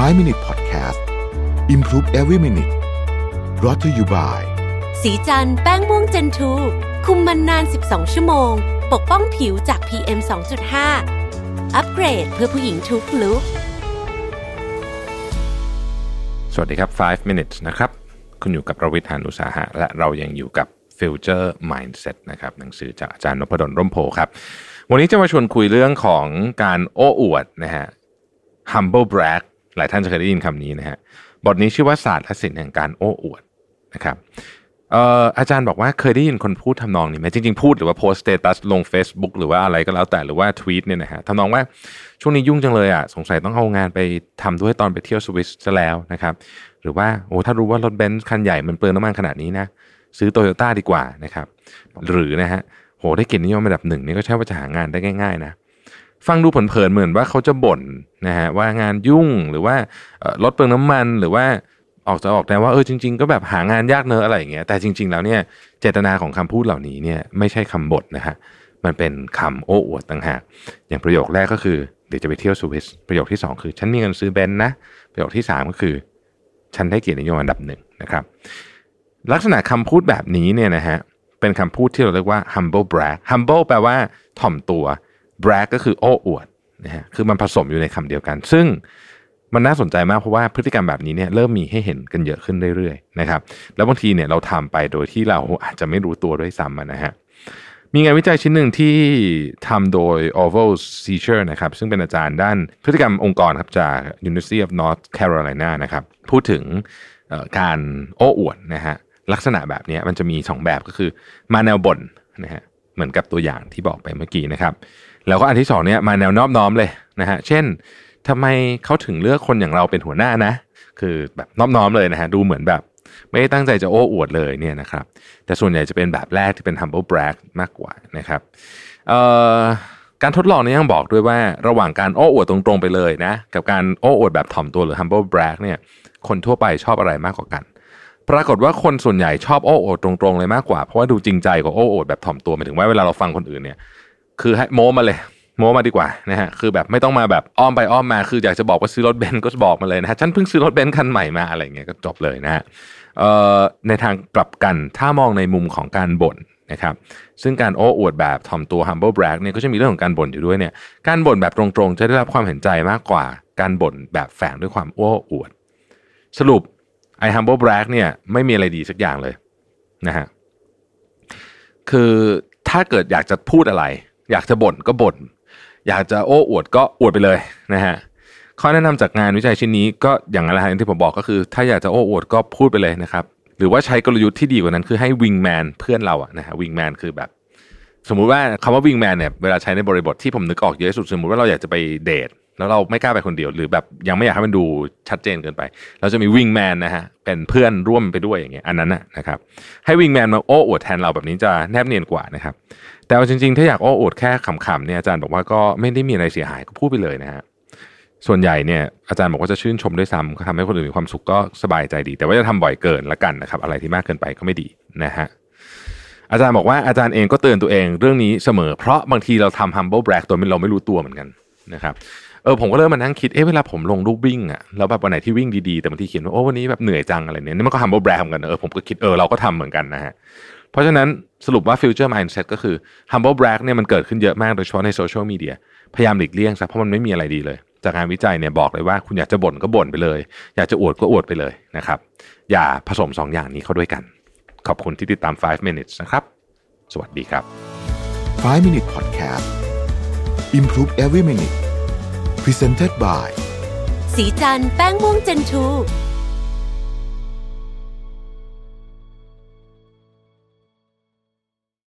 5 Minute Podcast Improve Every Minute brought to you by สีจันแป้งม่วงเจนทูคุมมันนาน 12 ชั่วโมง ปกป้องผิวจาก PM 2.5 อัปเกรดเพื่อผู้หญิงทุกลุกสวัสดีครับ 5 minutes นะครับ คุณอยู่กับประวิทยานุสาหะ และเรายังอยู่กับ Future Mindset นะครับหนังสือจากอาจารย์นพดลร่มโพครับ วันนี้จะมาชวนคุยเรื่องของการโอ้อวดนะฮะ humble brag หลายท่านจะเคยได้ยินคำนี้นะฮะบทนี้ชื่อว่าศาสตร์และศิลป์แห่งการโอ้อวดนะครับเอ่ออาจารย์บอกว่าเคยได้ยินคนพูดทำนองนี้ไหมจริงๆพูดหรือว่าโพสต์ status ลง Facebook หรือว่าอะไรก็แล้วแต่หรือว่าทวีตเนี่ยนะฮะทำนองว่าช่วงนี้ยุ่งจังเลยอะสงสัยต้องเอางานไปทำด้วยตอนไปเที่ยวสวิสซะแล้วนะครับหรือว่าโอ้ถ้ารู้ว่ารถเบนซ์คันใหญ่มันเปลืองน้ำมันขนาดนี้นะซื้อโตโยต้าดีกว่านะครับหรือนะฮะโหได้เกียรตินิยมระดับหนึ่งนี่ก็ใช่ว่าจะหางานได้ง่ายๆนะ ฟังดูเผินๆเหมือนว่าเขาจะบ่นนะฮะว่างานยุ่งหรือว่าลดเปลืองน้ำมันหรือว่าออกจะออกแต่ว่าเออจริง ๆ ก็แบบหางานยากเนอะอะไรอย่างเงี้ยแต่จริง ๆ แล้วเนี่ยเจตนาของคำพูดเหล่านี้เนี่ยไม่ใช่คำบ่นนะฮะมันเป็นคำโอ้อวดต่างหาก อย่างประโยคแรกก็คือเดี๋ยวจะไปเที่ยวสวิสประโยคที่สองคือ ฉันมีเงินซื้อเบนซ์นะ ประโยคที่สามก็คือ ฉันได้เกียรตินิยมอันดับหนึ่งนะครับ ลักษณะคำพูดแบบนี้เนี่ยนะฮะเป็นคำพูดที่เราเรียกว่า humble brag humble แปลว่าถ่อมตัว brag ก็คือโอ้อวดนะฮะคือมันผสมอยู่ในคำเดียวกัน ซึ่งมันน่าสนใจมากเพราะว่าพฤติกรรมแบบนี้เนี่ยเริ่มมีให้เห็นกันเยอะขึ้นเรื่อยๆนะครับแล้วบางทีเนี่ยเราทำไปโดยที่เราอาจจะไม่รู้ตัวด้วยซ้ำนะฮะมีงานวิจัยชิ้นหนึ่งที่ทำโดย Oval s e a c h e r นะครับซึ่งเป็นอาจารย์ด้านพฤติกรรมองค์กรครับจาก University of North Carolina นะครับพูดถึงการโอ้อวดนะฮะลักษณะแบบนี้มันจะมี 2 แบบก็คือมาแนวบ่นนะฮะ เหมือนกับตัวอย่างที่บอกไปเมื่อกี้นะครับ แล้วก็อันที่สองเนี่ยมาแนวนอบน้อมเลยนะฮะเช่นทำไมเขาถึงเลือกคนอย่างเราเป็นหัวหน้านะ คือแบบนอบน้อมเลยนะฮะดูเหมือนแบบ ไม่ได้ตั้งใจจะโอ้อวดเลยเนี่ยนะครับแต่ส่วนใหญ่จะเป็นแบบแรกที่เป็น humble brag มากกว่านะครับการทดลองนี้ยังบอกด้วยว่าระหว่างการโอ้อวดตรงๆไปเลยนะ กับการโอ้อวดแบบถ่อมตัวหรือ humble brag เนี่ยคนทั่วไปชอบอะไรมากกว่ากัน ปรากฏว่าคนส่วนใหญ่ชอบโอ้อวดตรงๆเลยมากกว่า เพราะว่าดูจริงใจกว่าโอ้อวดแบบถ่อมตัวหมายถึงว่าเวลาเราฟังคนอื่นเนี่ย คือให้โม้มาเลย โม้มาดีกว่านะฮะคือแบบไม่ต้องมาแบบอ้อมไปอ้อมมา คืออยากจะบอกว่าซื้อรถเบนซ์ก็บอกมาเลยนะฮะฉันเพิ่งซื้อรถเบนซ์คันใหม่มาอะไรเงี้ยก็จบเลยนะฮะเอ่อในทางกลับกันถ้ามองในมุมของการบ่นนะครับซึ่งการโอ้อวดแบบถ่อมตัว humble brag เนี่ยก็จะมีเรื่องของการบ่นอยู่ด้วยเนี่ยการบ่นแบบตรงๆ จะได้รับความเห็นใจมากกว่าการบ่นแบบแฝงด้วยความโอ้อวด สรุป ไอ้ humble brag เนี่ยไม่มีอะไรดีสักอย่างเลยนะฮะคือถ้าเกิดอยากจะพูดอะไร อยากจะบ่นก็บ่นอยากจะโอ้อวดก็อวดไปเลยนะฮะข้อแนะนำจากงานวิจัยชิ้นนี้ก็อย่างไรที่ผมบอกก็คือ ถ้าอยากจะโอ้อวดก็พูดไปเลยนะครับ หรือว่าใช้กลยุทธ์ที่ดีกว่านั้นคือให้วิงแมนเพื่อนเราอะนะฮะวิงแมนคือแบบ สมมุติว่าคำว่าวิงแมนเนี่ยเวลาใช้ในบริบทที่ผมนึกออกเยอะที่สุด สมมุติว่าเราอยากจะไปเดท แล้วเราไม่กล้าไปคนเดียว หรือแบบยังไม่อยากให้มันดูชัดเจนเกินไป เราจะมีวิงแมนนะฮะเป็นเพื่อนร่วมไปด้วยอย่างเงี้ยอันนั้นนะนะครับให้วิงแมนมาโอ้อวดแทนเราแบบนี้จะแนบเนียนกว่านะครับแต่จริงๆ ถ้าอยากโอ้อวดแค่ขำๆเนี่ยอาจารย์บอกว่าก็ไม่ได้มีอะไรเสียหายก็พูดไปเลยนะฮะส่วนใหญ่เนี่ยอาจารย์บอกว่าจะชื่นชมด้วยซ้ำทำให้คนอื่นมีความสุขก็สบายใจดี แต่ว่าจะทำบ่อยเกินละกันนะครับ อะไรที่มากเกินไปก็ไม่ดีนะฮะอาจารย์บอกว่าอาจารย์เองก็เตือนตัวเองเรื่องนี้เสมอ เพราะบางทีเราทำ humble brag ตัวเราไม่รู้ตัวเหมือนกัน นะครับเออผมก็เริ่มมานั่งคิดเอ๊ะเวลาผมลงรูปวิ่งอะแล้วแบบวันไหนที่วิ่งดีๆ แต่บางทีเขียนว่าโอ้วันนี้แบบเหนื่อยจังอะไรเนี่ยนี่มันก็ humble brag เหมือนกันเออผมก็คิดเออเราก็ทำเหมือนกันนะฮะเพราะฉะนั้นสรุปว่า future mindset ก็คือ humble brag เนี่ยมันเกิดขึ้นเยอะมากโดยเฉพาะในโซเชียลมีเดียพยายามหลีกเลี่ยงซะเพราะมันไม่มีอะไรดีเลย จากงานวิจัยเนี่ยบอกเลยว่าคุณอยากจะบ่นก็บ่นไปเลย อยากจะอวดก็อวดไปเลยนะครับอย่าผสม 2ออย่างนี้เข้าด้วยกัน ขอบคุณที่ติดตาม 5 minutes นะครับ สวัสดีครับ 5 Minute Podcast Improve Every Minute Presented by สีจันแป้งม่วงเจนทู